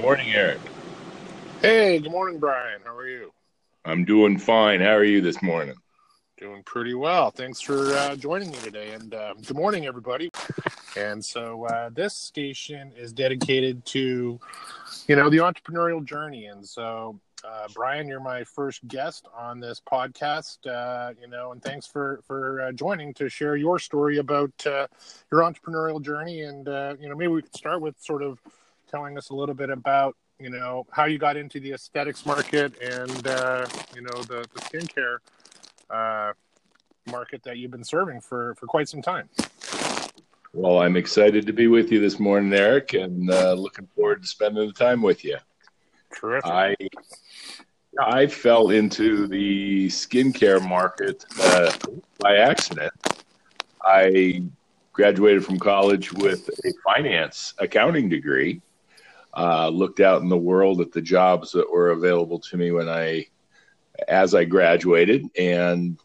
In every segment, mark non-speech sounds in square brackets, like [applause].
Morning, Eric. Hey, good morning, Brian. How are you? I'm doing fine. How are you this morning? Doing pretty well. Thanks for uh, joining me today. And uh, good morning, everybody. And so uh, this station is dedicated to, you know, the entrepreneurial journey. And so, uh, Brian, you're my first guest on this podcast. Uh, you know, and thanks for for uh, joining to share your story about your entrepreneurial journey. And you know, maybe we could start with sort of telling us a little bit about you know how you got into the aesthetics market and uh, you know the, the skincare uh, market that you've been serving for for quite some time. Well, I'm excited to be with you this morning, Eric, and uh, looking forward to spending the time with you. Terrific. I I fell into the skincare market uh, by accident. I graduated from college with a finance accounting degree uh, looked out in the world at the jobs that were available to me when I, as I graduated, and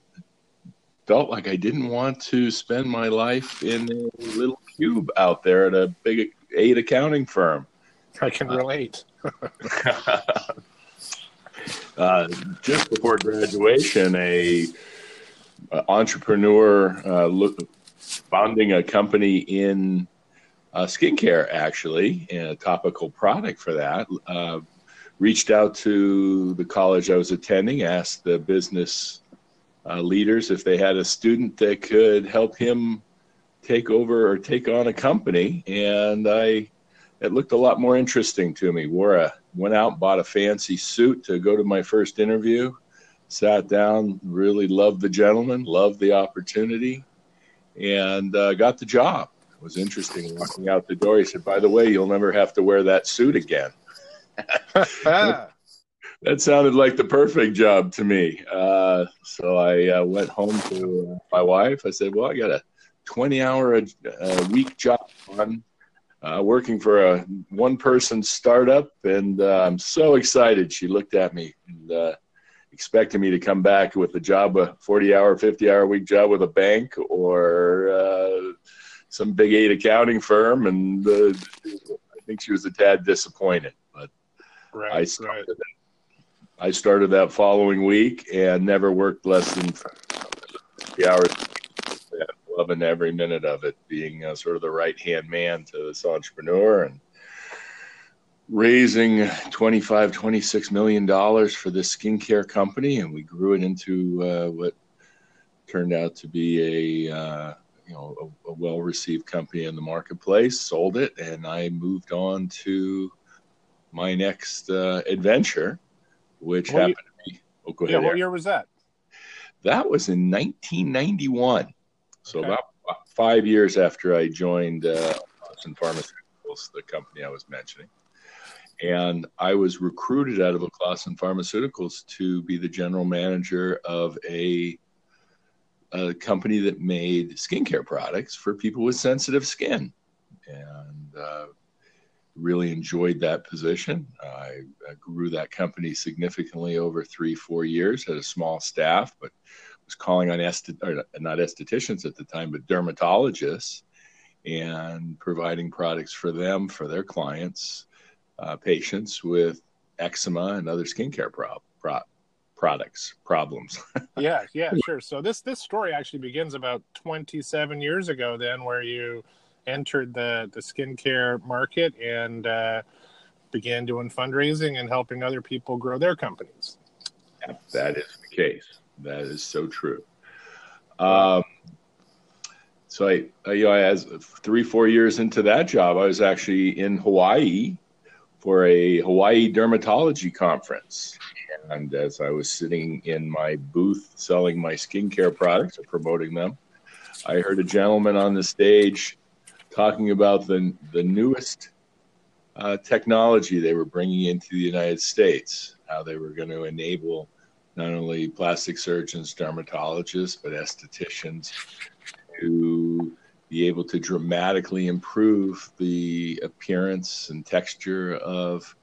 felt like I didn't want to spend my life in a little cube out there at a big eight accounting firm. I can relate. [laughs] [laughs] uh, just before graduation, a, a entrepreneur uh, look, founding a company in uh, skincare, actually, and a topical product for that. Uh, reached out to the college I was attending, asked the business uh, leaders if they had a student that could help him take over or take on a company, and I it looked a lot more interesting to me. Wore a went out, bought a fancy suit to go to my first interview. Sat down, really loved the gentleman, loved the opportunity, and uh, got the job was interesting walking out the door. He said, "By the way, you'll never have to wear that suit again." [laughs] that, sounded like the perfect job to me. Uh, so I uh, went home to uh, my wife. I said, "Well, I got a 20-hour a, a week job on." Uh, working for a one-person startup, and uh, I'm so excited. She looked at me and uh, expected me to come back with a job, a 40-hour, 50-hour week job with a bank, or uh, some big eight accounting firm, and uh, I think she was a tad disappointed. But right, I started right. I started that following week and never worked less than the hours. Loving every minute of it, being uh, sort of the right hand man to this entrepreneur and raising 25 26 million dollars for this skincare company and we grew it into uh, what turned out to be a uh, you know a, a well received company in the marketplace, sold it, and I moved on to my next uh, adventure, which what happened year, to be. Oh, go ahead. Yeah, what year was that? That was in 1991. So okay. about five years after I joined uh, Boston Pharmaceuticals, the company I was mentioning. And I was recruited out of Clausen Pharmaceuticals to be the general manager of a a company that made skincare products for people with sensitive skin, and uh, really enjoyed that position. I, I, grew that company significantly over three, four years. Had a small staff, but was calling on est- or not estheticians at the time, but dermatologists, and providing products for them for their clients, uh, patients with eczema and other skincare problems products problems. [laughs] yeah, yeah, sure. So this this story actually begins about 27 years ago, then, where you entered the the skincare market and uh, began doing fundraising and helping other people grow their companies. Yeah, that is the case. That is so true. Um, so I, I, you know, as three, four years into that job, I was actually in Hawaii for a Hawaii dermatology conference. And as I was sitting in my booth selling my skincare products or promoting them, I heard a gentleman on the stage talking about the, the newest uh, technology they were bringing into the United States, how they were going to enable not only plastic surgeons, dermatologists, but estheticians to be able to dramatically improve the appearance and texture of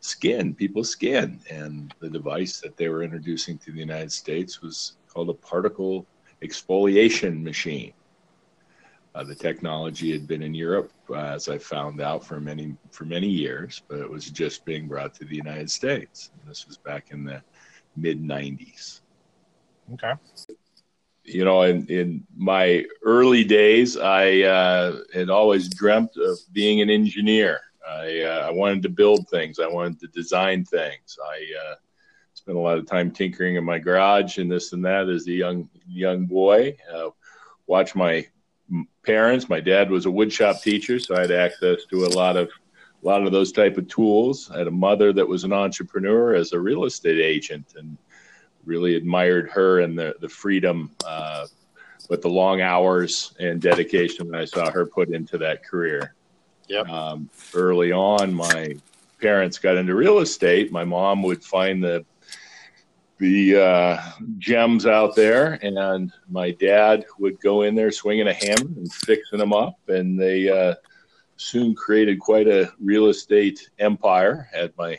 skin, people's skin. And the device that they were introducing to the United States was called a particle exfoliation machine. Uh, the technology had been in Europe as I found out for many for many years, but it was just being brought to the United States. And this was back in the mid '90s. Okay. You know, in, in my early days, I uh, had always dreamt of being an engineer. I, uh, I wanted to build things. I wanted to design things. I uh, spent a lot of time tinkering in my garage and this and that as a young young boy. Uh, watch my parents. My dad was a woodshop teacher, so I had access to a lot of a lot of those type of tools. I had a mother that was an entrepreneur as a real estate agent, and really admired her and the the freedom, uh, but the long hours and dedication that I saw her put into that career. Yep. Um, early on, my parents got into real estate. My mom would find the the uh, gems out there, and my dad would go in there swinging a hammer and fixing them up, and they uh, soon created quite a real estate empire. Had my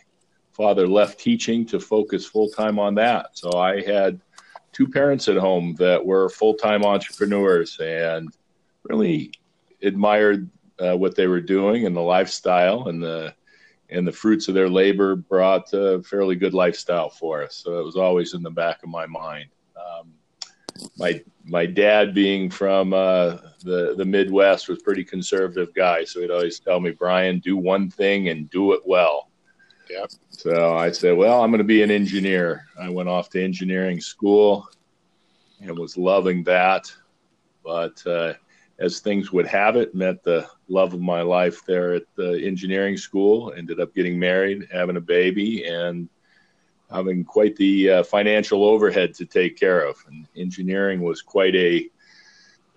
father left teaching to focus full time on that, so I had two parents at home that were full time entrepreneurs and really admired uh, what they were doing and the lifestyle and the and the fruits of their labor brought a fairly good lifestyle for us. So it was always in the back of my mind. Um, my my dad, being from uh, the the Midwest, was pretty conservative guy, so he'd always tell me, "Brian, do one thing and do it well." Yep. So I said, "Well, I'm going to be an engineer." I went off to engineering school and was loving that, but uh, as things would have it, met the love of my life there at the engineering school. Ended up getting married, having a baby, and having quite the uh, financial overhead to take care of. And engineering was quite a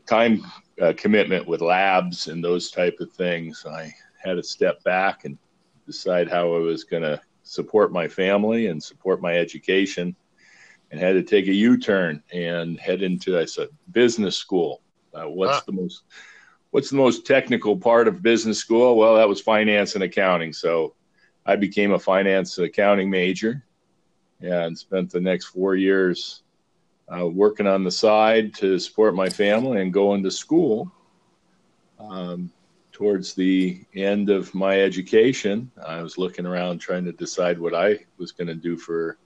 time uh, commitment with labs and those type of things. I had to step back and decide how I was going to support my family and support my education, and had to take a U-turn and head into I said business school uh, what's the most what's the most technical part of business school? Well, that was finance and accounting. So I became a finance accounting major and spent the next four years uh, working on the side to support my family and going to school. Um, towards the end of my education, I was looking around trying to decide what I was going to do for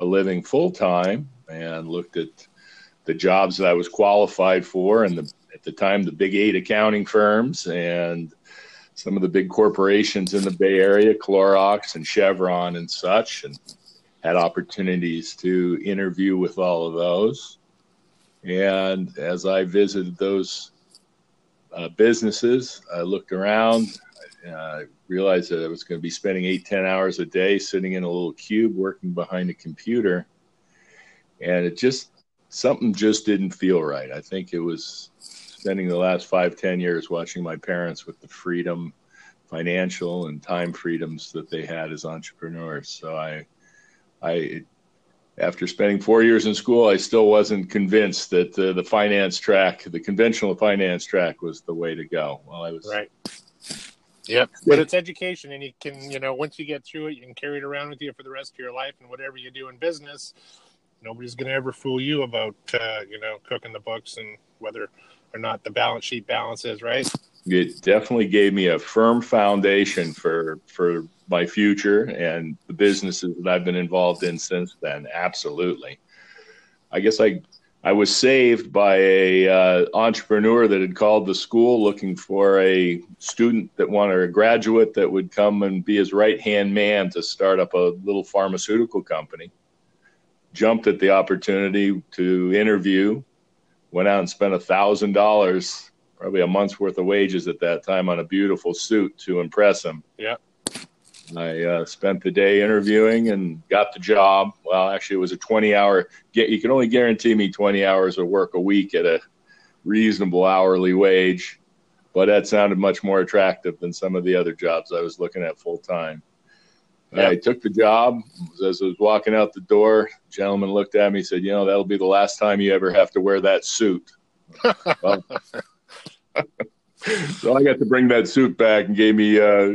a living full time and looked at the jobs that I was qualified for, and the, at the time the big eight accounting firms and some of the big corporations in the Bay Area, Clorox and Chevron and such, and had opportunities to interview with all of those. And as I visited those uh, businesses, I looked around. I uh, realized that I was going to be spending eight, ten hours a day sitting in a little cube working behind a computer. And it just something just didn't feel right. I think it was spending the last five, ten years watching my parents with the freedom, financial and time freedoms that they had as entrepreneurs. So I, I, after spending four years in school, I still wasn't convinced that uh, the finance track, the conventional finance track, was the way to go. Well, I was right. Yep, but it's education, and you can, you know, once you get through it, you can carry it around with you for the rest of your life, and whatever you do in business, nobody's going to ever fool you about uh, you know cooking the books and whether or not the balance sheet balances right? It definitely gave me a firm foundation for for my future and the businesses that I've been involved in since then. Absolutely. I guess i i was saved by a uh, entrepreneur that had called the school looking for a student that wanted a graduate that would come and be his right hand man to start up a little pharmaceutical company jumped at the opportunity to interview, went out and spent a thousand dollars, probably a month's worth of wages at that time on a beautiful suit to impress him. Yeah. I uh, spent the day interviewing and got the job. Well, actually, it was a 20 hour. Get you can only guarantee me 20 hours of work a week at a reasonable hourly wage, but that sounded much more attractive than some of the other jobs I was looking at full time. I took the job. As I was walking out the door, gentleman looked at me and said, You know, that'll be the last time you ever have to wear that suit. [laughs] well, so I got to bring that suit back and gave me uh,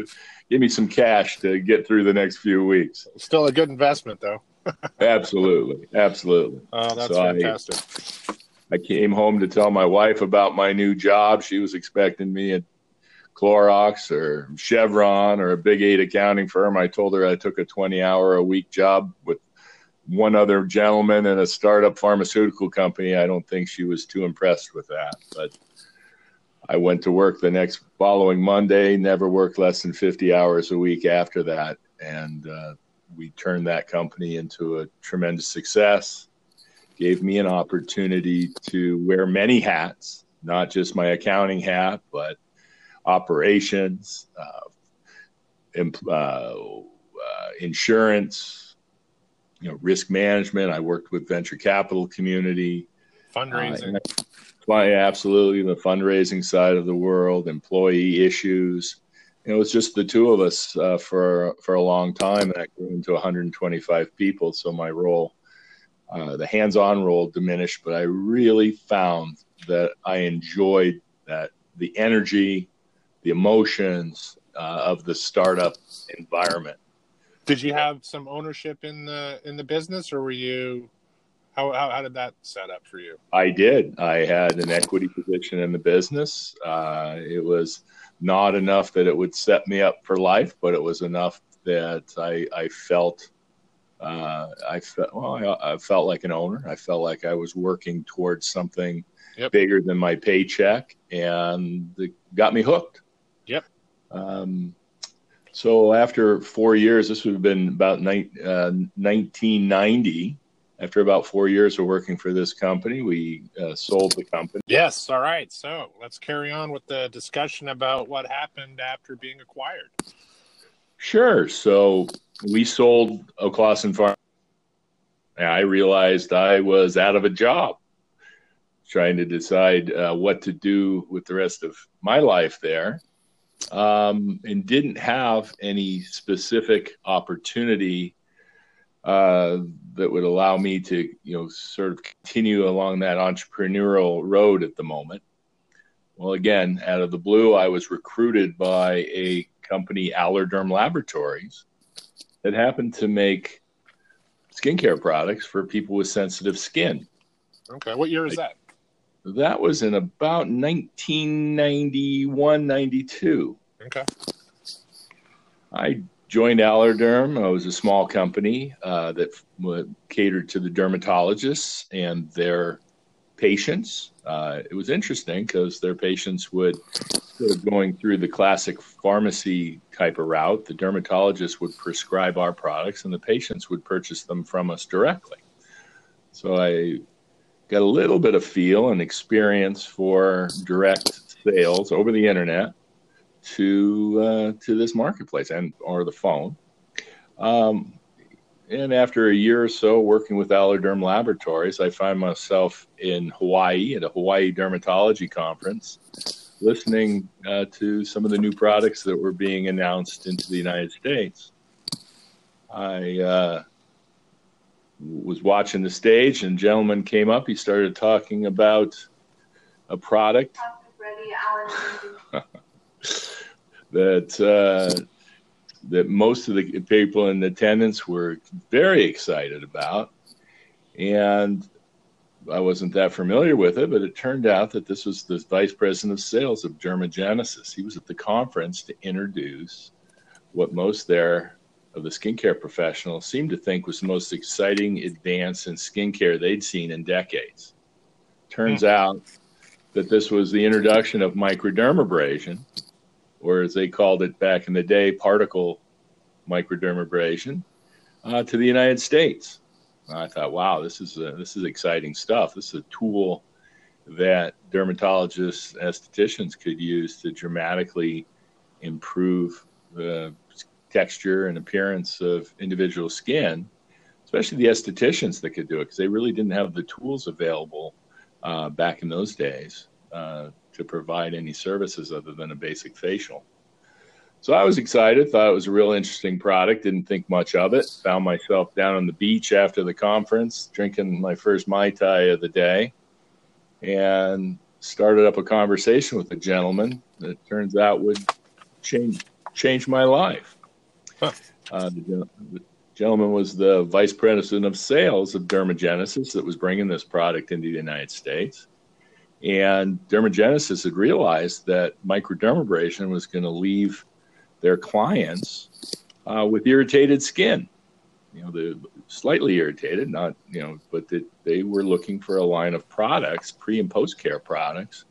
gave me some cash to get through the next few weeks. Still a good investment, though. [laughs] absolutely, absolutely. Oh, that's so fantastic. I, I came home to tell my wife about my new job. She was expecting me at Clorox or Chevron or a big eight accounting firm. I told her I took a 20 hour a week job with one other gentleman in a startup pharmaceutical company. I don't think she was too impressed with that. But I went to work the next following Monday, never worked less than 50 hours a week after that. And uh, we turned that company into a tremendous success. Gave me an opportunity to wear many hats, not just my accounting hat, but operations, uh, uh, uh, insurance, you know, risk management. I worked with venture capital community, fundraising. Uh, absolutely, the fundraising side of the world, employee issues. You know, it was just the two of us uh, for for a long time, and I grew into 125 people. So my role, uh, the hands-on role, diminished, but I really found that I enjoyed that the energy, the emotions uh, of the startup environment. Did you have some ownership in the in the business, or were you? How, how, how did that set up for you? I did. I had an equity position in the business. Uh, it was not enough that it would set me up for life, but it was enough that I, I felt uh, I felt well. I, I, felt like an owner. I felt like I was working towards something yep. bigger than my paycheck, and it got me hooked. Um, so after four years, this would have been about ni- uh, 1990. After about four years of working for this company, we uh, sold the company. Yes. All right. So let's carry on with the discussion about what happened after being acquired. Sure. So we sold Oclassen Farm. I realized I was out of a job trying to decide uh, what to do with the rest of my life there, um, and didn't have any specific opportunity uh, that would allow me to, you know, sort of continue along that entrepreneurial road at the moment. Well, again, out of the blue, I was recruited by a company, Allerderm Laboratories, that happened to make skincare products for people with sensitive skin. Okay, what year is that? That was in about 1991, 92. Okay. I joined Allerderm. It was a small company uh, that catered to the dermatologists and their patients. Uh, it was interesting because their patients would, instead of going through the classic pharmacy type of route, the dermatologists would prescribe our products and the patients would purchase them from us directly. So I got a little bit of feel and experience for direct sales over the internet to uh, to this marketplace and or the phone. Um, and after a year or so working with Allerderm Laboratories, I find myself in Hawaii at a Hawaii dermatology conference, listening uh, to some of the new products that were being announced into the United States. I uh, was watching the stage, and a gentleman came up. He started talking about a product [laughs] that uh, that most of the people in attendance were very excited about, and I wasn't that familiar with it, but it turned out that this was the vice president of sales of Dermagenesis. He was at the conference to introduce what most there of the skincare professional seemed to think was the most exciting advance in skincare they'd seen in decades. Turns mm. out that this was the introduction of microdermabrasion, or as they called it back in the day, particle microdermabrasion, uh, to the United States. I thought, wow, this is a, this is exciting stuff. This is a tool that dermatologists, estheticians could use to dramatically improve the texture and appearance of individual skin, especially the estheticians that could do it because they really didn't have the tools available uh, back in those days uh, to provide any services other than a basic facial. So I was excited, thought it was a real interesting product, didn't think much of it. Found myself down on the beach after the conference, drinking my first Mai Tai of the day, and started up a conversation with a gentleman that turns out would change change my life. Huh. [laughs] Uh, the, the, gentleman was the vice president of sales of Dermagenesis that was bringing this product into the United States. And Dermagenesis had realized that microdermabrasion was going to leave their clients uh, with irritated skin. You know, the slightly irritated, not you know, but that they were looking for a line of products, pre and post care products,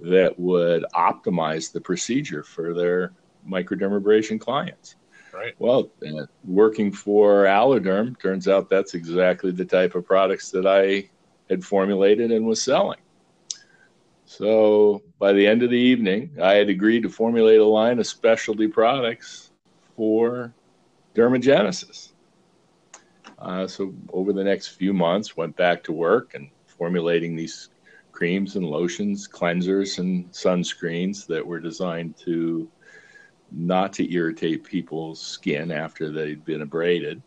that would optimize the procedure for their microdermabrasion clients. Right. Well, uh, working for Allerderm, turns out that's exactly the type of products that I had formulated and was selling. So by the end of the evening, I had agreed to formulate a line of specialty products for dermagenesis. Uh, so over the next few months, went back to work and formulating these creams and lotions, cleansers and sunscreens that were designed to not to irritate people's skin after they'd been abraded.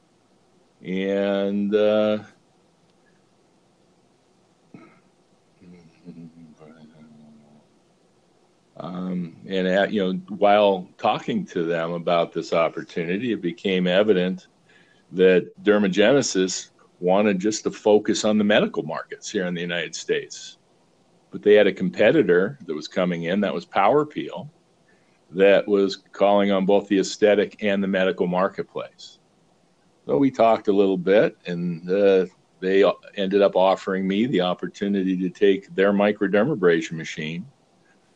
And uh, [laughs] um, and at, you know, while talking to them about this opportunity, it became evident that Dermagenesis wanted just to focus on the medical markets here in the United States. But they had a competitor that was coming in, that was Power Peel, that was calling on both the aesthetic and the medical marketplace. So we talked a little bit, and uh, they ended up offering me the opportunity to take their microdermabrasion machine,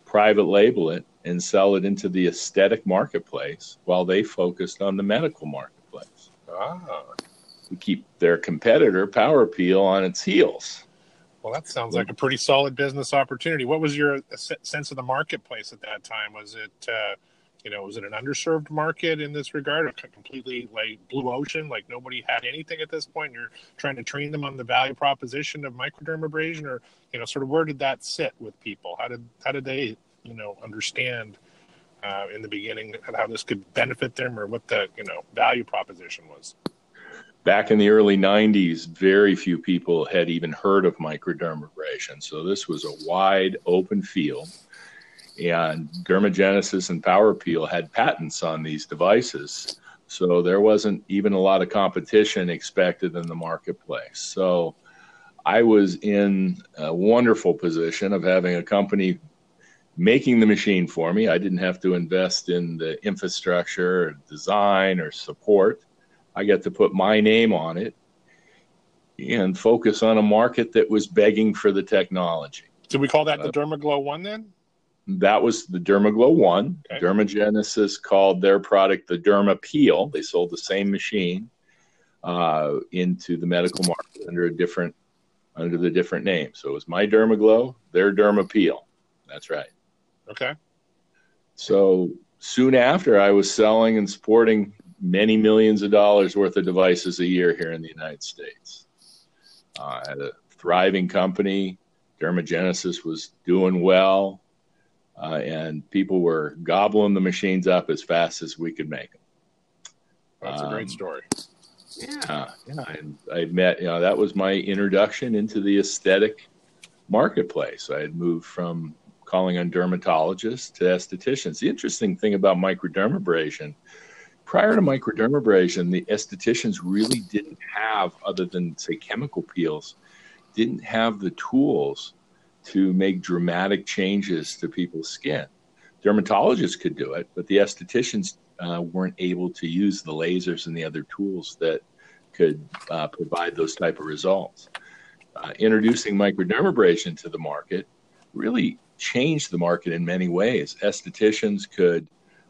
private label it, and sell it into the aesthetic marketplace while they focused on the medical marketplace. Ah. To keep their competitor, Power Peel, on its heels. Well, that sounds like a pretty solid business opportunity. What was your sense of the marketplace at that time? Was it, uh, you know, was it an underserved market in this regard, or completely like blue ocean, like nobody had anything at this point? You're trying to train them on the value proposition of microdermabrasion, or you know, sort of where did that sit with people? How did how did they, you know, understand uh, in the beginning how this could benefit them, or what the you know value proposition was? Back in the early 90s, very few people had even heard of microdermabrasion. So this was a wide open field. And Dermagenesis and Power Peel had patents on these devices. So there wasn't even a lot of competition expected in the marketplace. So I was in a wonderful position of having a company making the machine for me. I didn't have to invest in the infrastructure, or design, or support I got to put my name on it and focus on a market that was begging for the technology. Did we call that the uh, Dermaglow One then? That was the Dermaglow One. Okay. Dermagenesis called their product the Derma Peel. They sold the same machine uh, into the medical market under a different under the different name. So it was my Dermaglow, their Derma Peel. That's right. Okay. So soon after, I was selling and supporting many millions of dollars worth of devices a year here in the United States. Uh, had a thriving company. Dermagenesis was doing well, uh, and people were gobbling the machines up as fast as we could make them. That's um, a great um, story. Yeah, yeah. And I met, you know, that was my introduction into the aesthetic marketplace. I had moved from calling on dermatologists to estheticians. The interesting thing about microdermabrasion prior to microdermabrasion, the estheticians really didn't have, other than say chemical peels, didn't have the tools to make dramatic changes to people's skin. Dermatologists could do it, but the estheticians uh, weren't able to use the lasers and the other tools that could uh, provide those type of results. Uh, introducing microdermabrasion to the market really changed the market in many ways. Estheticians could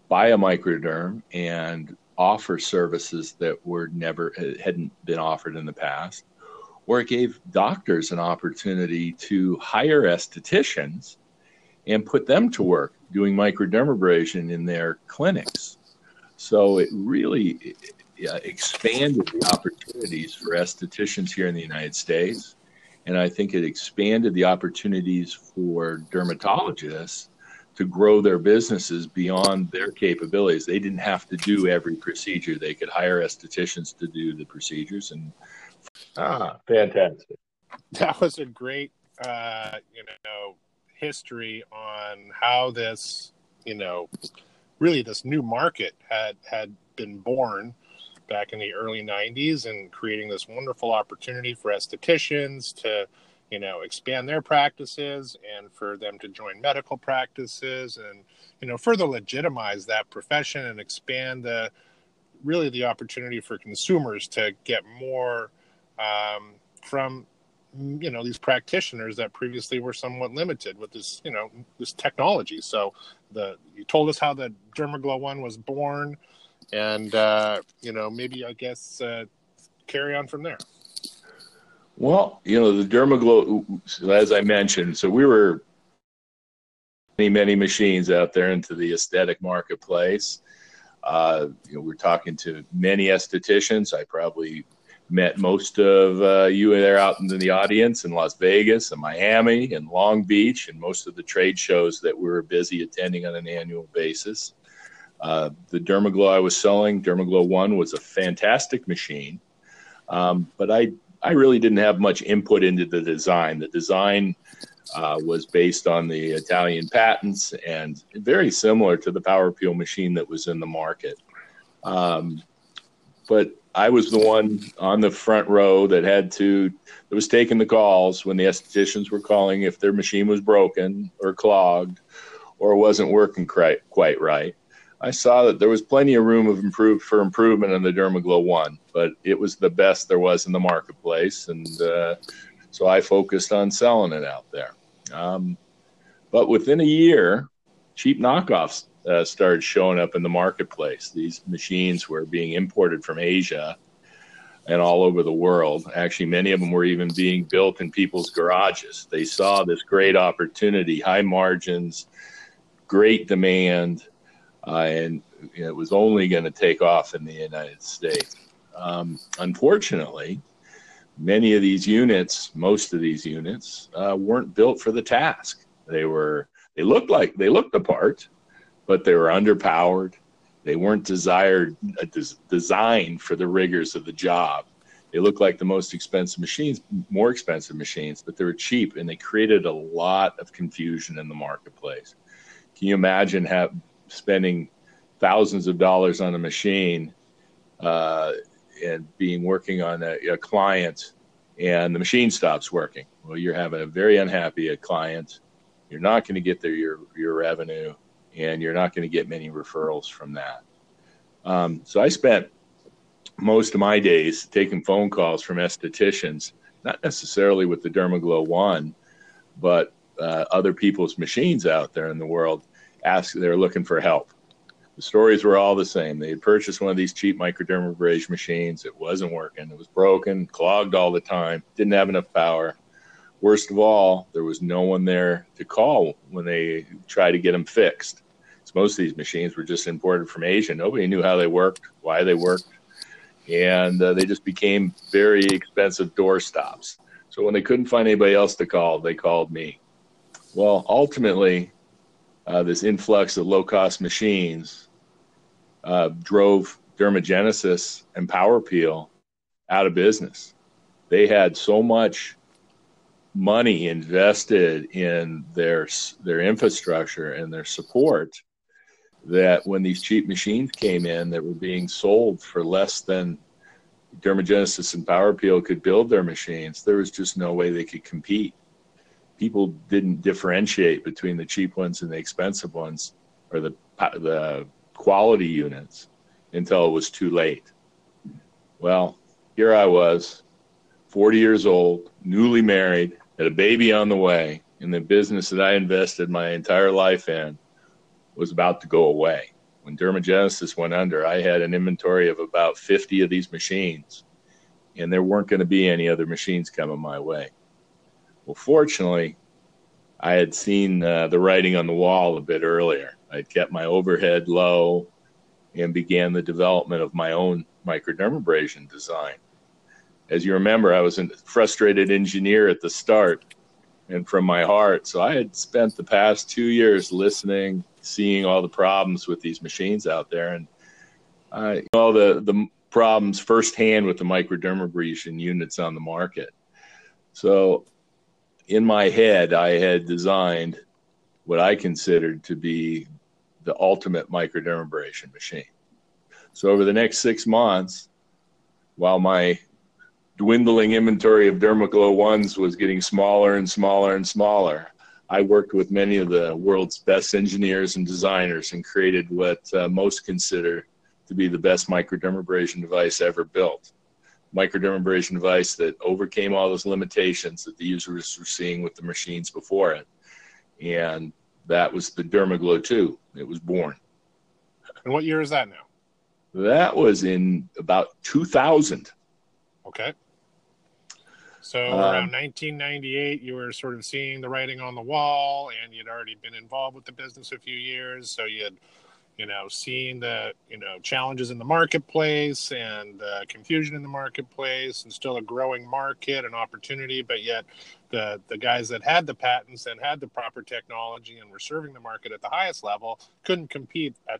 buy a microderm and offer services that were never hadn't been offered in the past or it gave doctors an opportunity to hire estheticians and put them to work doing microdermabrasion in their clinics. So it really expanded the opportunities for estheticians here in the united states. And i think it expanded the opportunities for dermatologists to grow their businesses beyond their capabilities. They didn't have to do every procedure. They could hire estheticians to do the procedures and ah, fantastic. That was a great uh, you know history on how this, you know, really this new market had had been born back in the early 90s and creating this wonderful opportunity for estheticians to you know, expand their practices and for them to join medical practices and, you know, further legitimize that profession and expand the really the opportunity for consumers to get more um, from you know these practitioners that previously were somewhat limited with this you know this technology. So the you told us how the dermaglow one was born and uh you know maybe i guess uh carry on from there well, you know, the Dermaglow, as I mentioned, so we were many, many machines out there into the aesthetic marketplace. Uh, you know, we're talking to many estheticians. I probably met most of uh, you there out in the audience in Las Vegas and Miami and Long Beach and most of the trade shows that we were busy attending on an annual basis. Uh, the Dermaglow I was selling, Dermaglow One, was a fantastic machine. Um, but I I really didn't have much input into the design. The design uh, was based on the Italian patents and very similar to the Power Peel machine that was in the market. Um, but I was the one on the front row that had to that was taking the calls when the estheticians were calling if their machine was broken or clogged or wasn't working quite quite right. I saw that there was plenty of room of improve for improvement in the Dermaglow one, but it was the best there was in the marketplace, and uh, so I focused on selling it out there. Um, but within a year, cheap knockoffs uh, started showing up in the marketplace. These machines were being imported from Asia and all over the world. Actually, many of them were even being built in people's garages. They saw this great opportunity, high margins, great demand uh, and it was only going to take off in the United States. Um, unfortunately, many of these units, most of these units, uh, weren't built for the task. They were they looked like they looked the part, but they were underpowered. They weren't desired uh, des- designed for the rigors of the job. They looked like the most expensive machines, more expensive machines, but they were cheap and they created a lot of confusion in the marketplace. Can you imagine have spending thousands of dollars on a machine uh, and being working on a, a, client and the machine stops working. Well, you're having a very unhappy client. You're not going to get their your your revenue, and you're not going to get many referrals from that. Um, so I spent most of my days taking phone calls from estheticians, not necessarily with the Dermaglow One, but uh, other people's machines out there in the world ask they're looking for help. The stories were all the same. They had purchased one of these cheap microdermabrasion machines. It wasn't working. It was broken, clogged all the time, didn't have enough power. Worst of all, there was no one there to call when they tried to get them fixed. So most of these machines were just imported from Asia. Nobody knew how they worked, why they worked, and uh, they just became very expensive doorstops. So when they couldn't find anybody else to call, they called me. Well, ultimately, uh, this influx of low cost machines uh, drove Dermagenesis and Power Peel out of business. They had so much money invested in their their infrastructure and their support that when these cheap machines came in that were being sold for less than Dermagenesis and Power Peel could build their machines, there was just no way they could compete people didn't differentiate between the cheap ones and the expensive ones or the the quality units until it was too late. Well, here I was, 40 years old, newly married, had a baby on the way, and the business that I invested my entire life in was about to go away. When Dermagenesis went under, I had an inventory of about 50 of these machines, and there weren't going to be any other machines coming my way. Well, fortunately, I had seen uh, the writing on the wall a bit earlier. I'd kept my overhead low and began the development of my own microdermabrasion design. As you remember, I was a frustrated engineer at the start and from my heart. So I had spent the past two years listening, seeing all the problems with these machines out there, and I all the the problems firsthand with the microdermabrasion units on the market. So in my head, I had designed what I considered to be the ultimate microdermabrasion machine. So over the next six months, while my dwindling inventory of Dermaglow ones was getting smaller and smaller and smaller. I worked with many of the world's best engineers and designers and created what uh, most consider to be the best microdermabrasion device ever built. Microdermabrasion device that overcame all those limitations that the users were seeing with the machines before it. And that was the Dermaglow 2. It was born. And what year is that now? That was in about 2000. Okay. So um, around 1998, you were sort of seeing the writing on the wall, and you'd already been involved with the business a few years. So you had, you know, seeing the you know challenges in the marketplace and uh, confusion in the marketplace, and still a growing market and opportunity. But yet, the the guys that had the patents and had the proper technology and were serving the market at the highest level couldn't compete at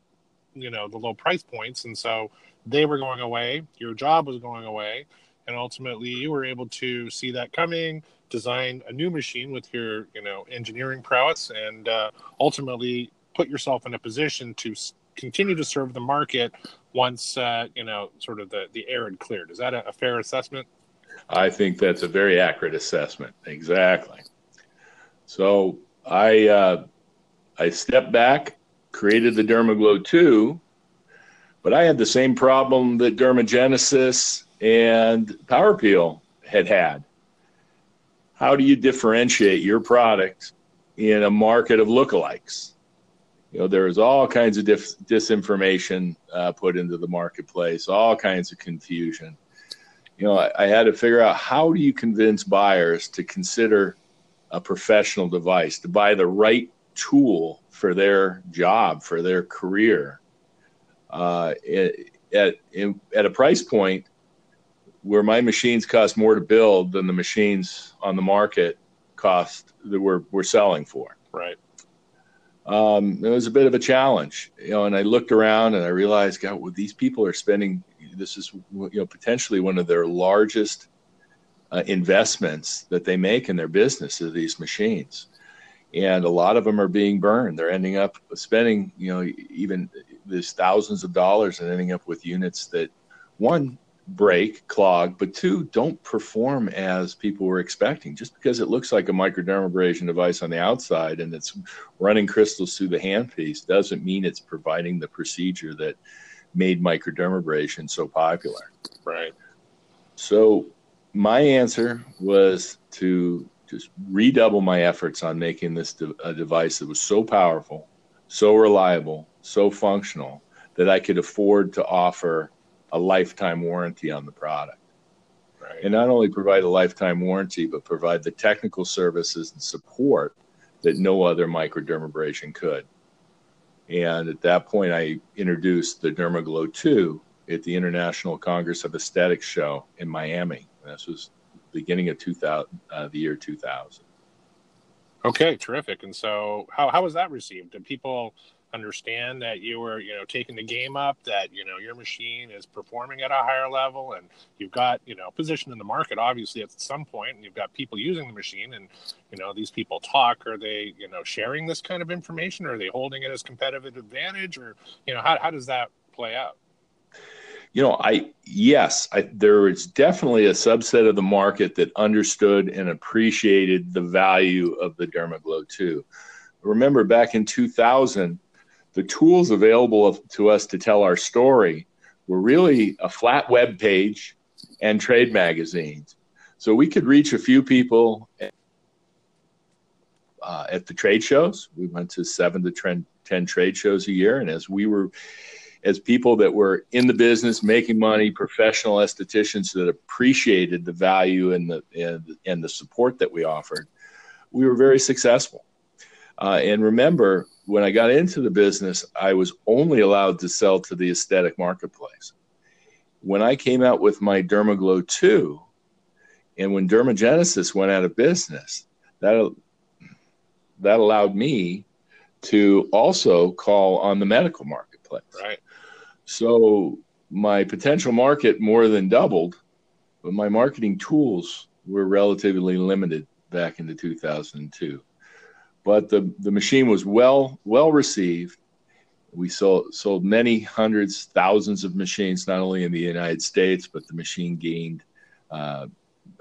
you know the low price points, and so they were going away. Your job was going away and ultimately you were able to see that coming design a new machine with your you know engineering prowess and uh, ultimately put yourself in a position to continue to serve the market once uh, you know sort of the the air had cleared is that a, a fair assessment i think that's a very accurate assessment exactly so i uh, i stepped back created the dermaglow 2 but i had the same problem that dermagenesis and Power Peel had had. How do you differentiate your product in a market of lookalikes? You know, there is all kinds of dif- disinformation uh, put into the marketplace, all kinds of confusion. You know, I, I had to figure out how do you convince buyers to consider a professional device, to buy the right tool for their job, for their career, uh, at, at a price point where my machines cost more to build than the machines on the market cost that we're we're selling for. Right. Um, it was a bit of a challenge, you know. And I looked around and I realized, God, well, these people are spending. This is you know potentially one of their largest uh, investments that they make in their business of these machines, and a lot of them are being burned. They're ending up spending you know even these thousands of dollars and ending up with units that one break, clog, but two, don't perform as people were expecting. Just because it looks like a microdermabrasion device on the outside and it's running crystals through the handpiece doesn't mean it's providing the procedure that made microdermabrasion so popular. Right. So my answer was to just redouble my efforts on making this de- a device that was so powerful, so reliable, so functional that I could afford to offer a lifetime warranty on the product. Right. And not only provide a lifetime warranty, but provide the technical services and support that no other microdermabrasion could. And at that point, I introduced the Dermaglow 2 at the International Congress of Aesthetics show in Miami. And this was beginning of 2000, uh, the year 2000. Okay, terrific. And so, how, how was that received? Did people understand that you were you know taking the game up that you know your machine is performing at a higher level and you've got you know position in the market obviously at some point and you've got people using the machine and you know these people talk. Are they you know sharing this kind of information? Are they holding it as competitive advantage? Or you know how, how does that play out? You know i yes I, there is definitely a subset of the market that understood and appreciated the value of the dermaglow 2 remember back in 2000 the tools available to us to tell our story were really a flat web page and trade magazines. So we could reach a few people uh, at the trade shows. We went to seven to 10 trade shows a year. And as we were, as people that were in the business, making money, professional estheticians that appreciated the value and the, and, and the support that we offered, we were very successful. Uh, and remember, when I got into the business, I was only allowed to sell to the aesthetic marketplace. When I came out with my Dermaglow 2, and when Dermagenesis went out of business, that, that allowed me to also call on the medical marketplace. Right. So my potential market more than doubled, but my marketing tools were relatively limited back into 2002 but the, the machine was well well received. We sold sold many hundreds, thousands of machines, not only in the United States, but the machine gained uh,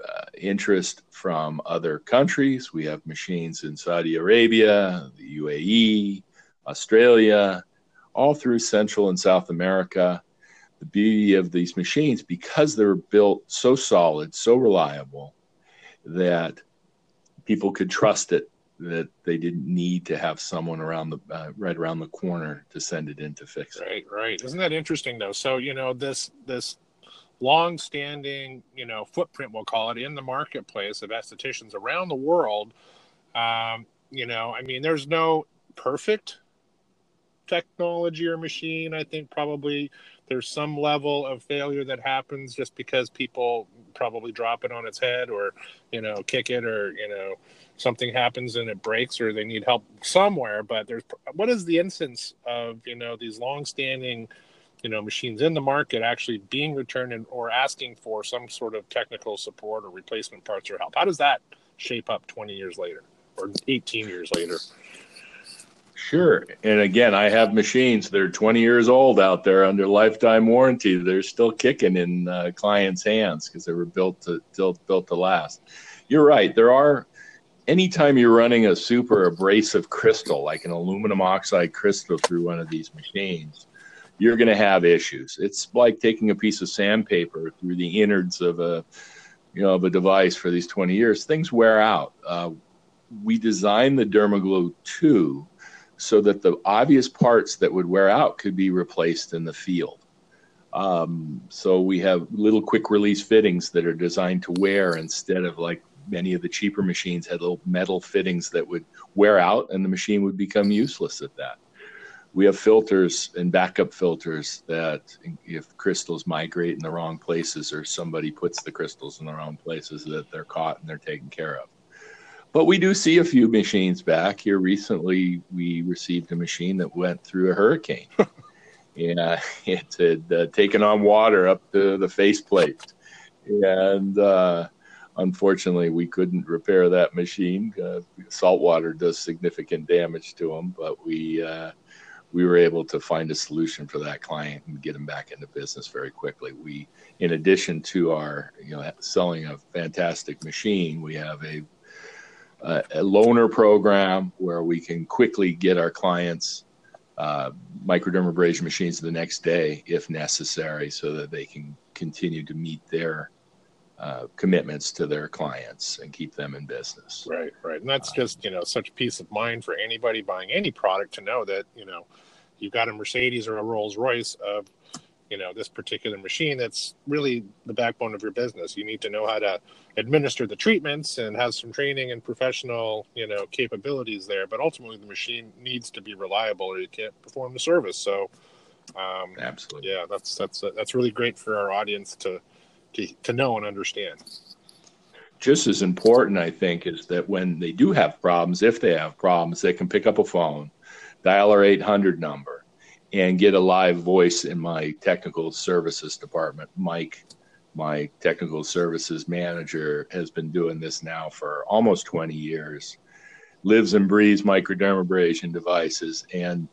uh, interest from other countries. We have machines in Saudi Arabia, the UAE, Australia, all through Central and South America. The beauty of these machines, because they're built so solid, so reliable, that people could trust it that they didn't need to have someone around the uh, right around the corner to send it in to fix it. Right, right. Isn't that interesting though? So you know this this long-standing you know footprint we'll call it in the marketplace of estheticians around the world. Um, you know, I mean, there's no perfect technology or machine. I think probably there's some level of failure that happens just because people probably drop it on its head or you know kick it or you know something happens and it breaks or they need help somewhere but there's what is the instance of you know these long-standing you know machines in the market actually being returned and, or asking for some sort of technical support or replacement parts or help how does that shape up 20 years later or 18 years later Sure. And again, I have machines that are 20 years old out there under lifetime warranty. They're still kicking in uh, clients' hands because they were built to built, built to last. You're right. There are anytime you're running a super abrasive crystal, like an aluminum oxide crystal through one of these machines, you're going to have issues. It's like taking a piece of sandpaper through the innards of a you know of a device for these 20 years. Things wear out. Uh, we designed the Dermaglow 2 so that the obvious parts that would wear out could be replaced in the field. Um, so we have little quick release fittings that are designed to wear instead of like many of the cheaper machines had little metal fittings that would wear out and the machine would become useless at that. We have filters and backup filters that if crystals migrate in the wrong places or somebody puts the crystals in the wrong places that they're caught and they're taken care of. But we do see a few machines back here. Recently, we received a machine that went through a hurricane. [laughs] and it had uh, taken on water up to the faceplate. And uh, unfortunately, we couldn't repair that machine. Uh, salt water does significant damage to them, but we uh, we were able to find a solution for that client and get them back into business very quickly. We, in addition to our, you know, selling a fantastic machine, we have a a, a loaner program where we can quickly get our clients uh, microdermabrasion machines the next day if necessary so that they can continue to meet their uh, commitments to their clients and keep them in business. Right, right. And that's just, you know, such peace of mind for anybody buying any product to know that, you know, you've got a Mercedes or a Rolls Royce of you know this particular machine that's really the backbone of your business you need to know how to administer the treatments and have some training and professional you know capabilities there but ultimately the machine needs to be reliable or you can't perform the service so um, absolutely yeah that's that's that's really great for our audience to to, to know and understand just as important i think is that when they do have problems if they have problems they can pick up a phone dial our 800 number and get a live voice in my technical services department. Mike, my technical services manager, has been doing this now for almost 20 years, lives and breathes microdermabrasion devices. And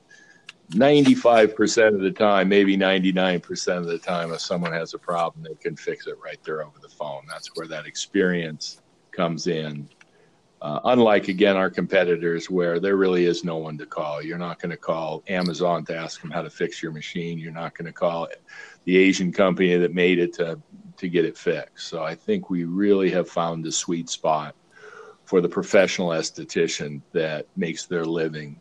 95% of the time, maybe 99% of the time, if someone has a problem, they can fix it right there over the phone. That's where that experience comes in uh, unlike again our competitors, where there really is no one to call. You're not going to call Amazon to ask them how to fix your machine. You're not going to call the Asian company that made it to to get it fixed. So I think we really have found the sweet spot for the professional esthetician that makes their living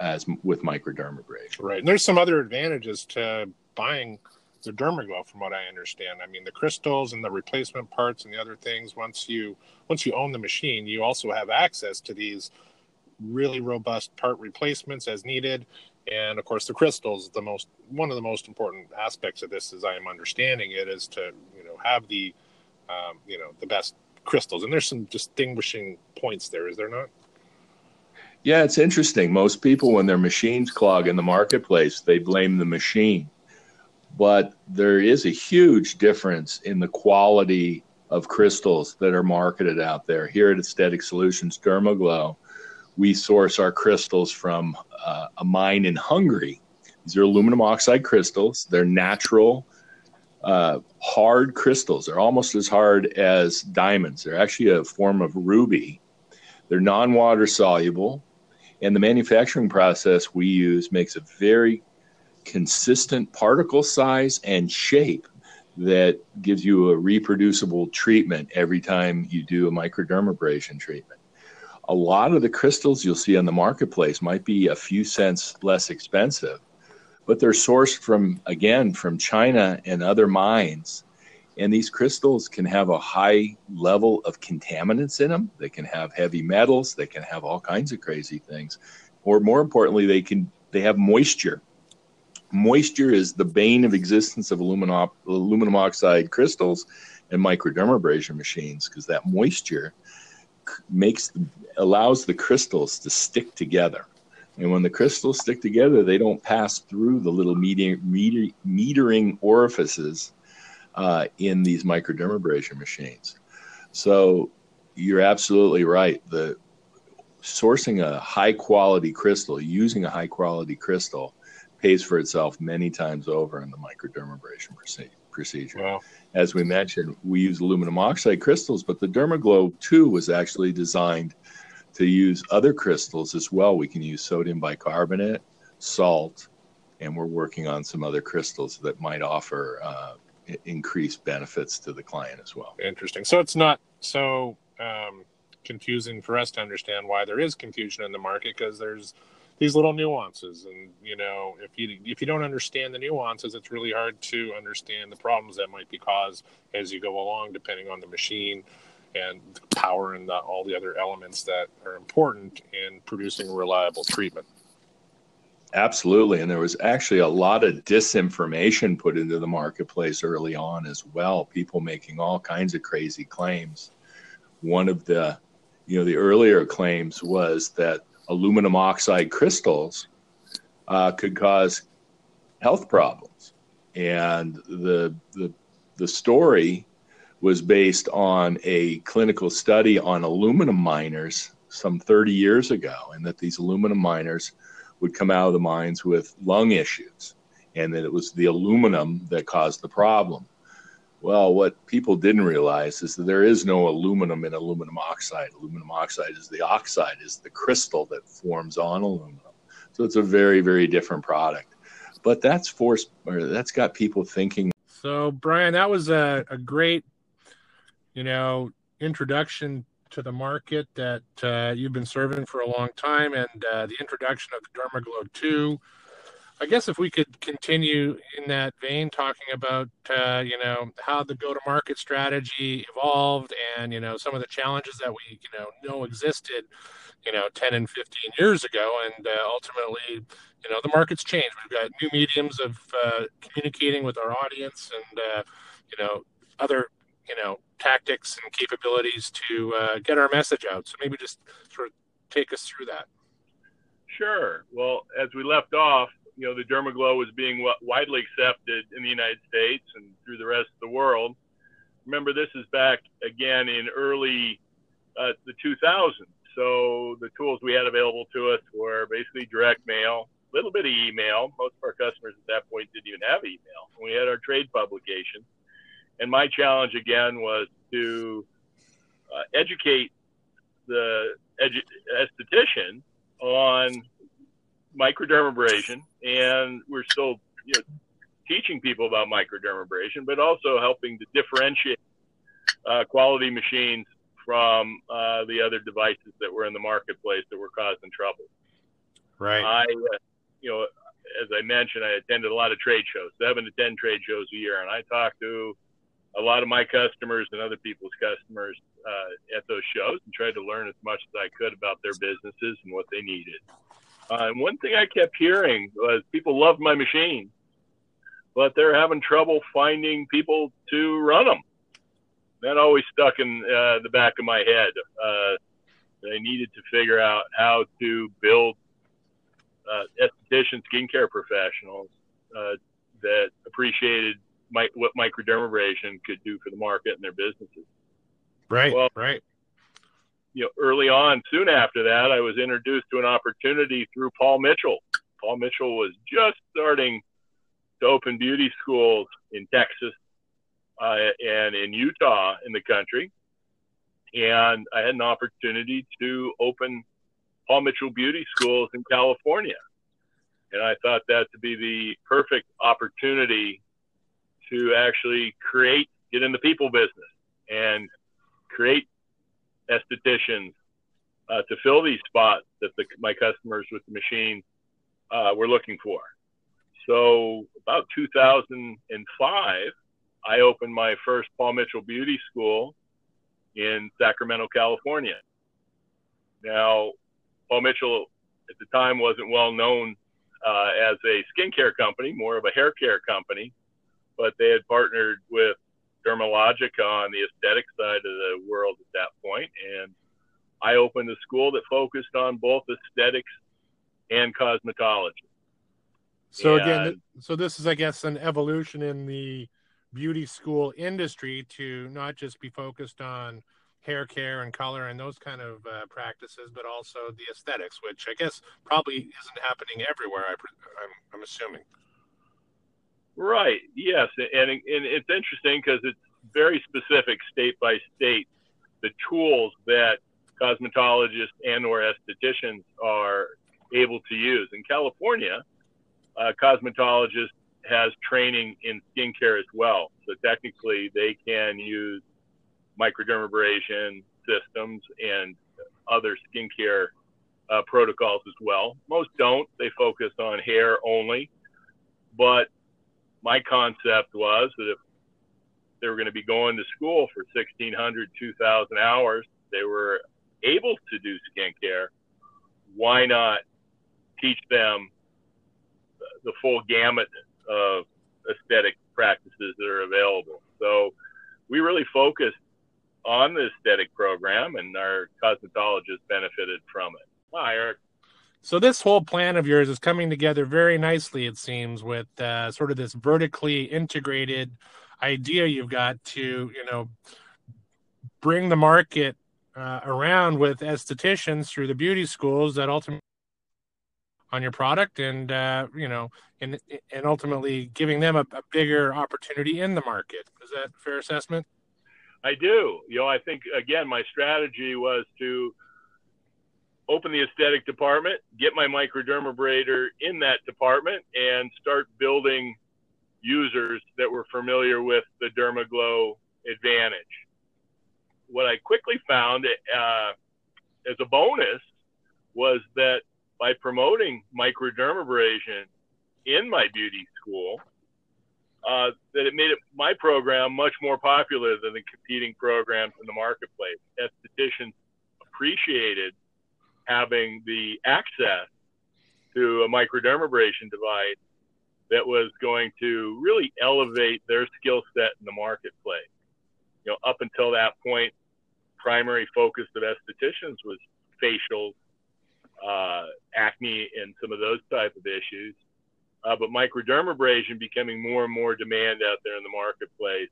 as with microdermabrasion. Right, and there's some other advantages to buying the Dermaglow, from what I understand. I mean, the crystals and the replacement parts and the other things. Once you once you own the machine, you also have access to these really robust part replacements as needed. And of course, the crystals, the most one of the most important aspects of this, as I am understanding it, is to you know have the um, you know the best crystals. And there's some distinguishing points there, is there not? Yeah, it's interesting. Most people, when their machines clog in the marketplace, they blame the machine but there is a huge difference in the quality of crystals that are marketed out there. Here at Aesthetic Solutions Dermaglow, we source our crystals from uh, a mine in Hungary. These are aluminum oxide crystals. They're natural uh, hard crystals. They're almost as hard as diamonds. They're actually a form of ruby. They're non water soluble. And the manufacturing process we use makes a very consistent particle size and shape that gives you a reproducible treatment every time you do a microdermabrasion treatment. A lot of the crystals you'll see on the marketplace might be a few cents less expensive, but they're sourced from, again, from China and other mines. And these crystals can have a high level of contaminants in them. They can have heavy metals. They can have all kinds of crazy things. Or more importantly, they can they have moisture Moisture is the bane of existence of aluminum, aluminum oxide crystals and microdermabrasion machines because that moisture makes allows the crystals to stick together. And when the crystals stick together, they don't pass through the little meter, meter, metering orifices uh, in these microdermabrasion machines. So you're absolutely right. The sourcing a high quality crystal, using a high quality crystal, pays for itself many times over in the microdermabrasion procedure. Wow. As we mentioned, we use aluminum oxide crystals, but the Dermaglow 2 was actually designed to use other crystals as well. We can use sodium bicarbonate, salt, and we're working on some other crystals that might offer uh, increased benefits to the client as well. Interesting. So it's not so um, confusing for us to understand why there is confusion in the market because there's these little nuances and you know if you if you don't understand the nuances it's really hard to understand the problems that might be caused as you go along depending on the machine and power and the, all the other elements that are important in producing reliable treatment absolutely and there was actually a lot of disinformation put into the marketplace early on as well people making all kinds of crazy claims one of the you know the earlier claims was that aluminum oxide crystals uh, could cause health problems. And the, the, the story was based on a clinical study on aluminum miners some 30 years ago, and that these aluminum miners would come out of the mines with lung issues, and that it was the aluminum that caused the problem. Well, what people didn't realize is that there is no aluminum in aluminum oxide. Aluminum oxide is the oxide, is the crystal that forms on aluminum. So it's a very, very different product. But that's forced, or that's got people thinking. So, Brian, that was a, a great, you know, introduction to the market that uh, you've been serving for a long time and uh, the introduction of the Dermaglow 2 I guess if we could continue in that vein, talking about uh, you know how the go-to-market strategy evolved, and you know some of the challenges that we you know know existed, you know, ten and fifteen years ago, and uh, ultimately, you know, the market's changed. We've got new mediums of uh, communicating with our audience, and uh, you know, other you know tactics and capabilities to uh, get our message out. So maybe just sort of take us through that. Sure. Well, as we left off, you know the Dermaglow was being widely accepted in the United States and through the rest of the world. Remember, this is back again in early uh, the 2000s. So the tools we had available to us were basically direct mail, a little bit of email. Most of our customers at that point didn't even have email. We had our trade publication, and my challenge again was to uh, educate the edu- esthetician on microdermabrasion, and we're still you know, teaching people about microdermabrasion, but also helping to differentiate uh, quality machines from uh, the other devices that were in the marketplace that were causing trouble. Right. I, uh, you know, as I mentioned, I attended a lot of trade shows, seven to ten trade shows a year, and I talked to a lot of my customers and other people's customers uh, at those shows and tried to learn as much as I could about their businesses and what they needed. Uh, and one thing I kept hearing was people love my machine, but they're having trouble finding people to run them. That always stuck in uh, the back of my head. Uh, I needed to figure out how to build uh, esthetician skincare professionals uh, that appreciated what microdermabrasion could do for the market and their businesses. Right. Well, right you know, early on, soon after that, I was introduced to an opportunity through Paul Mitchell. Paul Mitchell was just starting to open beauty schools in Texas uh, and in Utah in the country. And I had an opportunity to open Paul Mitchell Beauty Schools in California. And I thought that to be the perfect opportunity to actually create, get in the people business and create estheticians uh, to fill these spots that the, my customers with the machine uh, were looking for. So about 2005, I opened my first Paul Mitchell Beauty School in Sacramento, California. Now, Paul Mitchell at the time wasn't well known uh, as a skincare company, more of a hair care company, but they had partnered with Dermalogica on the aesthetic side of the world at that point, and I opened a school that focused on both aesthetics and cosmetology. So and, again, so this is, I guess, an evolution in the beauty school industry to not just be focused on hair care and color and those kind of uh, practices, but also the aesthetics, which I guess probably isn't happening everywhere. I, I'm, I'm assuming. Right. Yes, and and it's interesting because it's very specific state by state. The tools that cosmetologists and or estheticians are able to use in California, a cosmetologist has training in skincare as well. So technically, they can use microdermabrasion systems and other skincare uh, protocols as well. Most don't; they focus on hair only. But my concept was that if they were going to be going to school for 1,600, 2,000 hours, they were able to do skincare. Why not teach them the full gamut of aesthetic practices that are available. So we really focused on the aesthetic program, and our cosmetologists benefited from it. Hi, Eric. So this whole plan of yours is coming together very nicely, it seems, with uh, sort of this vertically integrated idea you've got to, you know, bring the market uh, around with estheticians through the beauty schools that ultimately on your product and uh, you know and and ultimately giving them a, a, bigger opportunity in the market. Is that fair assessment? I do. You know i think again my strategy was to open the aesthetic department get my microdermabrader in that department and start building users that were familiar with the dermaglow advantage what i quickly found uh, as a bonus was that by promoting microdermabrasion in my beauty school uh, that it made it, my program much more popular than the competing programs in the marketplace. Estheticians appreciated having the access to a microdermabrasion device that was going to really elevate their skill set in the marketplace. You know, up until that point, primary focus of estheticians was facials uh, acne and some of those type of issues. Uh, but microdermabrasion becoming more and more demand out there in the marketplace,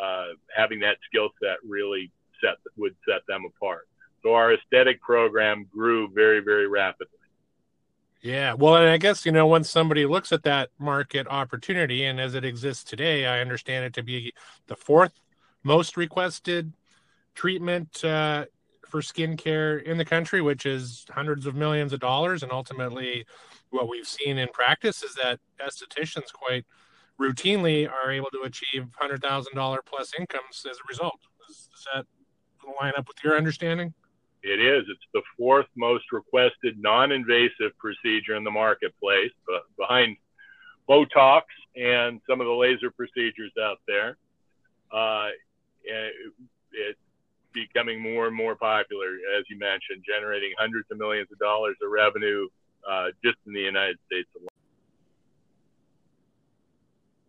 uh, having that skill set really set would set them apart. So our aesthetic program grew very, very rapidly. Yeah, well, and I guess you know when somebody looks at that market opportunity, and as it exists today, I understand it to be the fourth most requested treatment uh, for skincare in the country, which is hundreds of millions of dollars. And ultimately, what we've seen in practice is that estheticians quite routinely are able to achieve hundred thousand dollar plus incomes as a result. Does, does that line up with your understanding? It is. It's the fourth most requested non-invasive procedure in the marketplace, behind Botox and some of the laser procedures out there. Uh, it, it, becoming more and more popular, as you mentioned, generating hundreds of millions of dollars of revenue uh, just in the United States alone.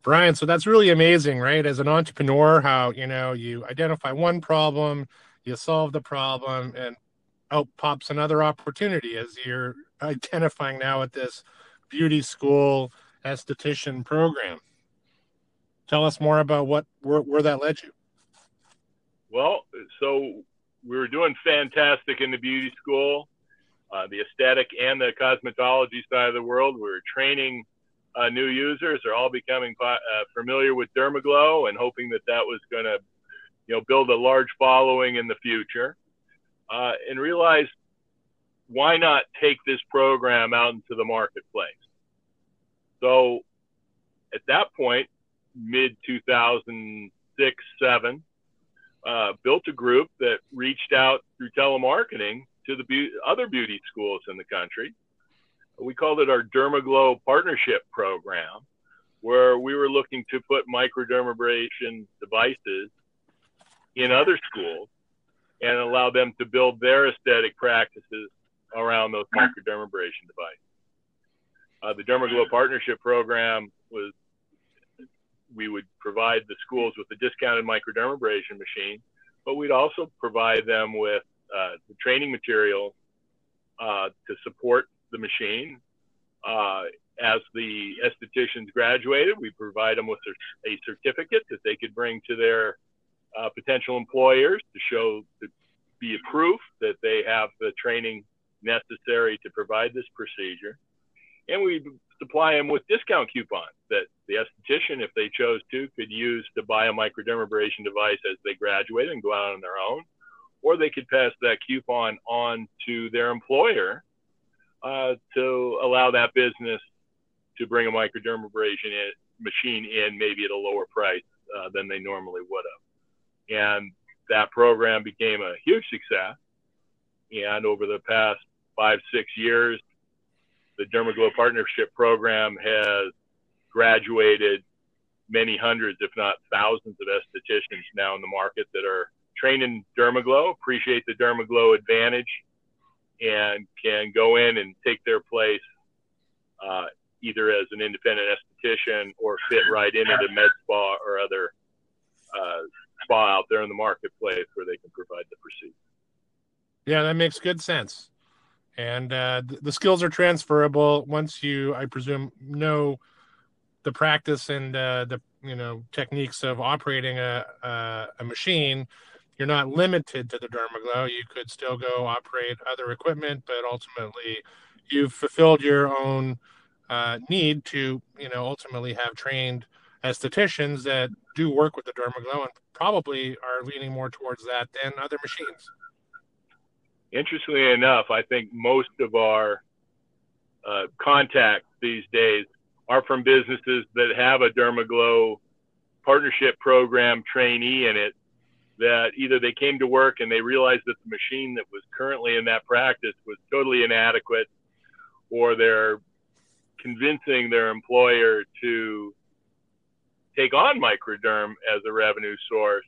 Brian, so that's really amazing, right? As an entrepreneur, how you know you identify one problem, you solve the problem, and out pops another opportunity as you're identifying now at this beauty school esthetician program. Tell us more about what where, where that led you. Well, so we were doing fantastic in the beauty school, uh, the aesthetic and the cosmetology side of the world. We were training uh, new users they're all becoming uh, familiar with Dermaglow and hoping that that was going to, you know, build a large following in the future. Uh, and realized why not take this program out into the marketplace? So at that point, mid 2006, seven, uh, built a group that reached out through telemarketing to the be- other beauty schools in the country. We called it our Dermaglow Partnership Program, where we were looking to put microdermabrasion devices in other schools and allow them to build their aesthetic practices around those microdermabrasion devices. Uh, the Dermaglow Partnership Program was we would provide the schools with a discounted microdermabrasion machine, but we'd also provide them with uh, the training material uh, to support the machine. Uh, as the estheticians graduated, we provide them with a, a certificate that they could bring to their uh, potential employers to show to be a proof that they have the training necessary to provide this procedure. And we supply them with discount coupons that the esthetician, if they chose to, could use to buy a microdermabrasion device as they graduate and go out on their own. Or they could pass that coupon on to their employer uh, to allow that business to bring a microdermabrasion in, machine in maybe at a lower price uh, than they normally would have. And that program became a huge success. And over the past five, six years, the Dermaglow Partnership Program has graduated many hundreds, if not thousands, of estheticians now in the market that are trained in Dermaglow, appreciate the Dermaglow advantage, and can go in and take their place uh, either as an independent esthetician or fit right into the med spa or other uh, spa out there in the marketplace where they can provide the procedure. Yeah, that makes good sense. And uh, the skills are transferable once you, I presume, know the practice and uh, the you know techniques of operating a, a, a machine. You're not limited to the Dermaglow. You could still go operate other equipment, but ultimately, you've fulfilled your own uh, need to you know ultimately have trained estheticians that do work with the Dermaglow and probably are leaning more towards that than other machines. Interestingly enough, I think most of our uh, contacts these days are from businesses that have a Dermaglow partnership program trainee in it that either they came to work and they realized that the machine that was currently in that practice was totally inadequate or they're convincing their employer to take on microderm as a revenue source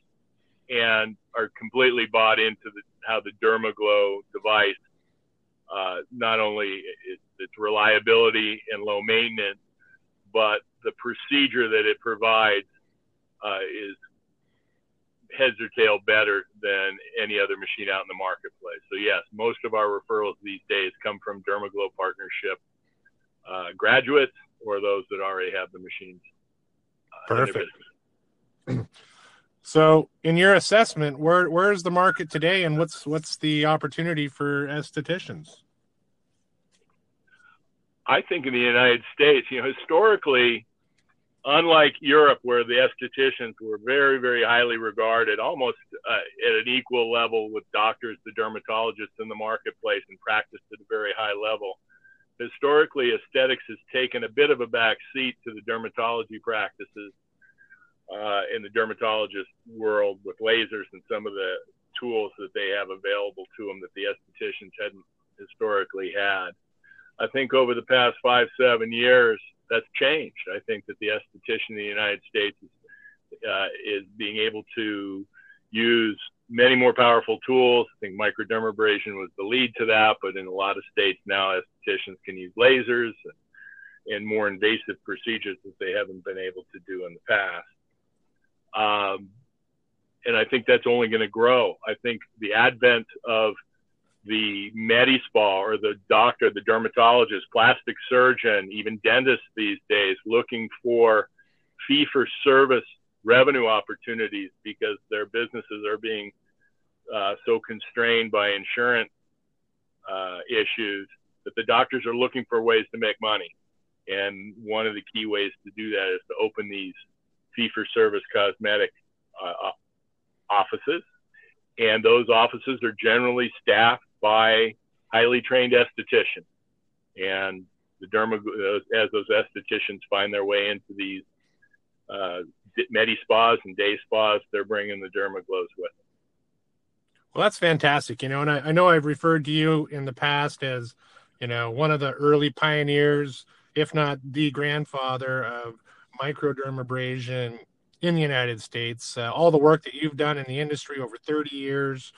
and are completely bought into the, how the Dermaglow device, uh, not only its, its reliability and low maintenance, but the procedure that it provides uh, is heads or tail better than any other machine out in the marketplace. So yes, most of our referrals these days come from Dermaglow partnership uh, graduates or those that already have the machines. Perfect. So, in your assessment, where where is the market today, and what's what's the opportunity for estheticians? I think in the United States, you know, historically, unlike Europe, where the estheticians were very, very highly regarded, almost uh, at an equal level with doctors, the dermatologists in the marketplace, and practiced at a very high level. Historically, aesthetics has taken a bit of a back seat to the dermatology practices uh, in the dermatologist world with lasers and some of the tools that they have available to them that the estheticians hadn't historically had. I think over the past five, seven years, that's changed. I think that the esthetician in the United States is, uh, is being able to use many more powerful tools. I think microdermabrasion was the lead to that, but in a lot of states now, estheticians can use lasers and, and more invasive procedures that they haven't been able to do in the past. Um, and I think that's only going to grow. I think the advent of the med spa or the doctor, the dermatologist, plastic surgeon, even dentists these days looking for fee for service revenue opportunities because their businesses are being uh, so constrained by insurance uh, issues that the doctors are looking for ways to make money And one of the key ways to do that is to open these fee for service cosmetic uh, offices. And those offices are generally staffed by highly trained estheticians. And the derma, as those estheticians find their way into these uh, medi spas and day spas, they're bringing the dermaglows with them. Well, that's fantastic. You know, and I, I know I've referred to you in the past as, you know, one of the early pioneers, if not the grandfather of microdermabrasion in the United States. Uh, all the work that you've done in the industry over 30 years,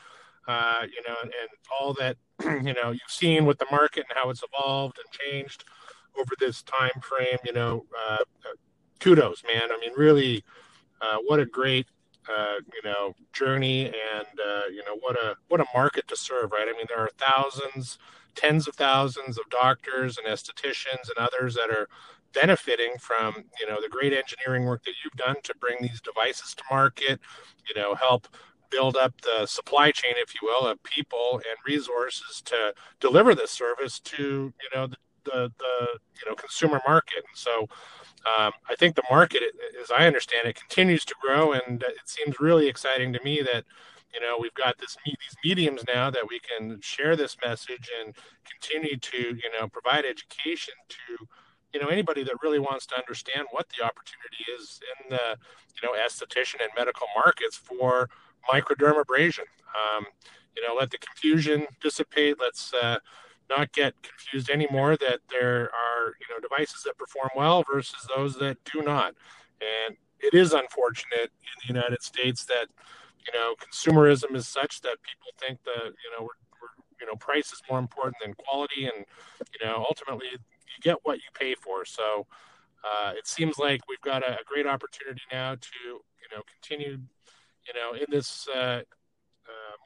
uh, you know, and, and, all that, [clears throat] you know, you've seen with the market and how it's evolved and changed over this time frame, you know, uh, kudos, man. I mean, really, uh, what a great uh, you know journey and uh, you know what a what a market to serve right? I mean there are thousands tens of thousands of doctors and estheticians and others that are benefiting from you know the great engineering work that you've done to bring these devices to market you know help build up the supply chain if you will of people and resources to deliver this service to you know the, the, the you know consumer market. And so um, I think the market, as I understand it, continues to grow, and it seems really exciting to me that you know we've got this these mediums now that we can share this message and continue to you know provide education to you know anybody that really wants to understand what the opportunity is in the you know esthetician and medical markets for microdermabrasion. Um, you know, let the confusion dissipate. Let's uh, not get confused anymore that there are you know devices that perform well versus those that do not. And it is unfortunate in the united states that you know consumerism is such that people think that you know we're, we're, you know price is more important than quality and you know ultimately you get what you pay for. So uh, it seems like we've got a, a, great opportunity now to you know continue you know in this uh,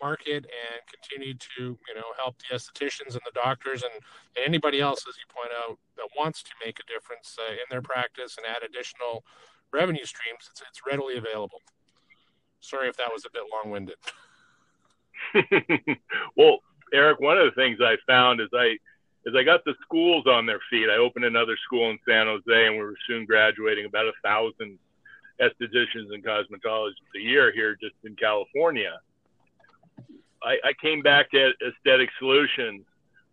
market and continue to you know help the estheticians and the doctors and, and anybody else, as you point out, that wants to make a difference uh, in their practice and add additional revenue streams. It's, it's readily available. Sorry if that was a bit long-winded. [laughs] [laughs] well, Eric, one of the things I found is I as I got the schools on their feet, I opened another school in San Jose, and we were soon graduating about a thousand estheticians and cosmetologists a year here just in California. I, I came back to Aesthetic Solutions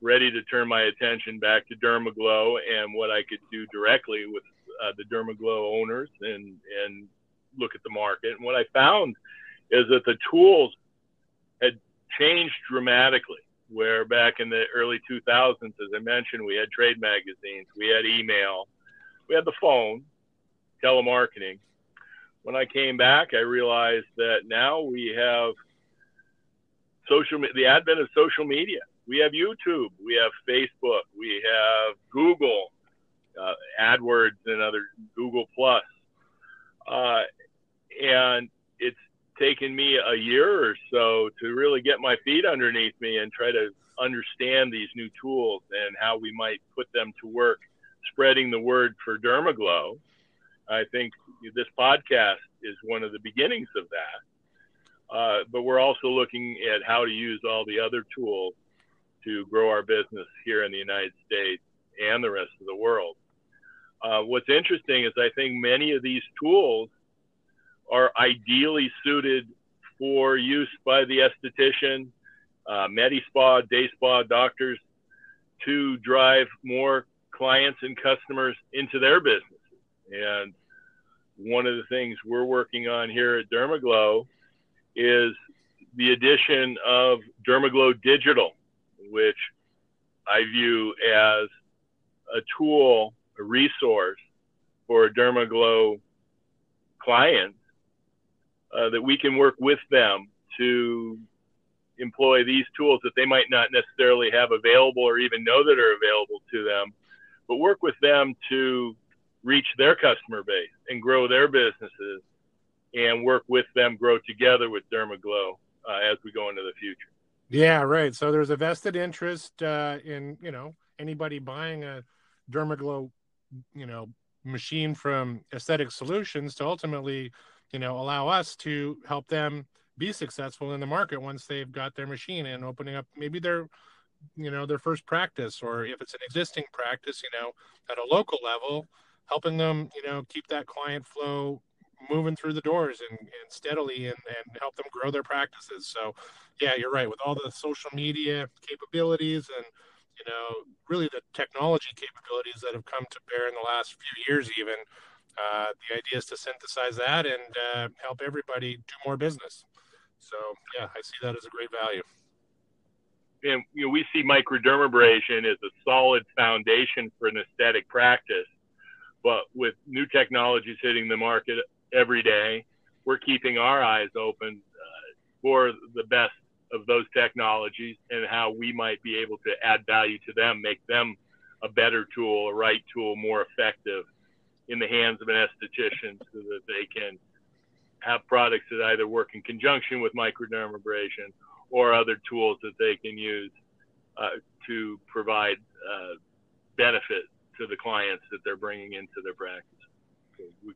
ready to turn my attention back to Dermaglow and what I could do directly with uh, the Dermaglow owners and and look at the market. And what I found is that the tools had changed dramatically. Where back in the early 2000s, as I mentioned, we had trade magazines, we had email, we had the phone, telemarketing. When I came back, I realized that now we have social the advent of social media. We have YouTube, we have Facebook, we have Google, uh, AdWords, and other Google Plus, uh, and it's taken me a year or so to really get my feet underneath me and try to understand these new tools and how we might put them to work, spreading the word for Dermaglow. I think this podcast is one of the beginnings of that. Uh, but we're also looking at how to use all the other tools to grow our business here in the United States and the rest of the world. Uh, what's interesting is I think many of these tools are ideally suited for use by the esthetician, uh, medi spa, day spa doctors to drive more clients and customers into their businesses. And one of the things we're working on here at Dermaglow is the addition of Dermaglow Digital, which I view as a tool, a resource for Dermaglow clients uh, that we can work with them to employ these tools that they might not necessarily have available or even know that are available to them, but work with them to reach their customer base and grow their businesses and work with them, grow together with Dermaglow uh, as we go into the future. Yeah, right. So there's a vested interest uh, in you know anybody buying a Dermaglow, you know, machine from Aesthetic Solutions to ultimately, you know, allow us to help them be successful in the market once they've got their machine and opening up maybe their you know their first practice or if it's an existing practice you know at a local level helping them you know keep that client flow moving through the doors and, and steadily and, and help them grow their practices. So yeah you're right. With all the social media capabilities and you know really the technology capabilities that have come to bear in the last few years even uh, the idea is to synthesize that and uh, help everybody do more business. So yeah i see that as a great value. And you know, we see microdermabrasion as a solid foundation for an aesthetic practice. But with new technologies hitting the market every day, we're keeping our eyes open uh, for the best of those technologies and how we might be able to add value to them, make them a better tool, a right tool, more effective in the hands of an esthetician so that they can have products that either work in conjunction with microdermabrasion or other tools that they can use uh, to provide uh, benefit to the clients that they're bringing into their practice. So we,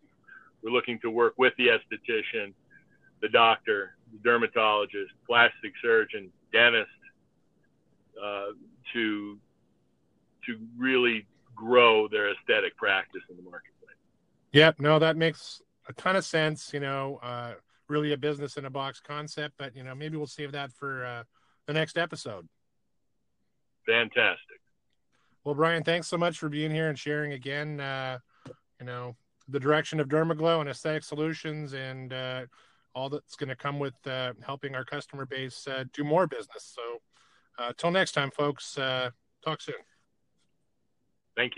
we're looking to work with the esthetician, the doctor, the dermatologist, plastic surgeon, dentist, uh, to to really grow their aesthetic practice in the marketplace. Yep, no, that makes a ton of sense. You know, uh, really a business in a box concept, but you know, maybe we'll save that for uh, the next episode. Fantastic. Well, Brian, thanks so much for being here and sharing again. Uh, you know, the direction of Dermaglow and aesthetic solutions, and uh, all that's going to come with uh, helping our customer base uh, do more business. So, uh, till next time, folks. Uh, talk soon. Thank you.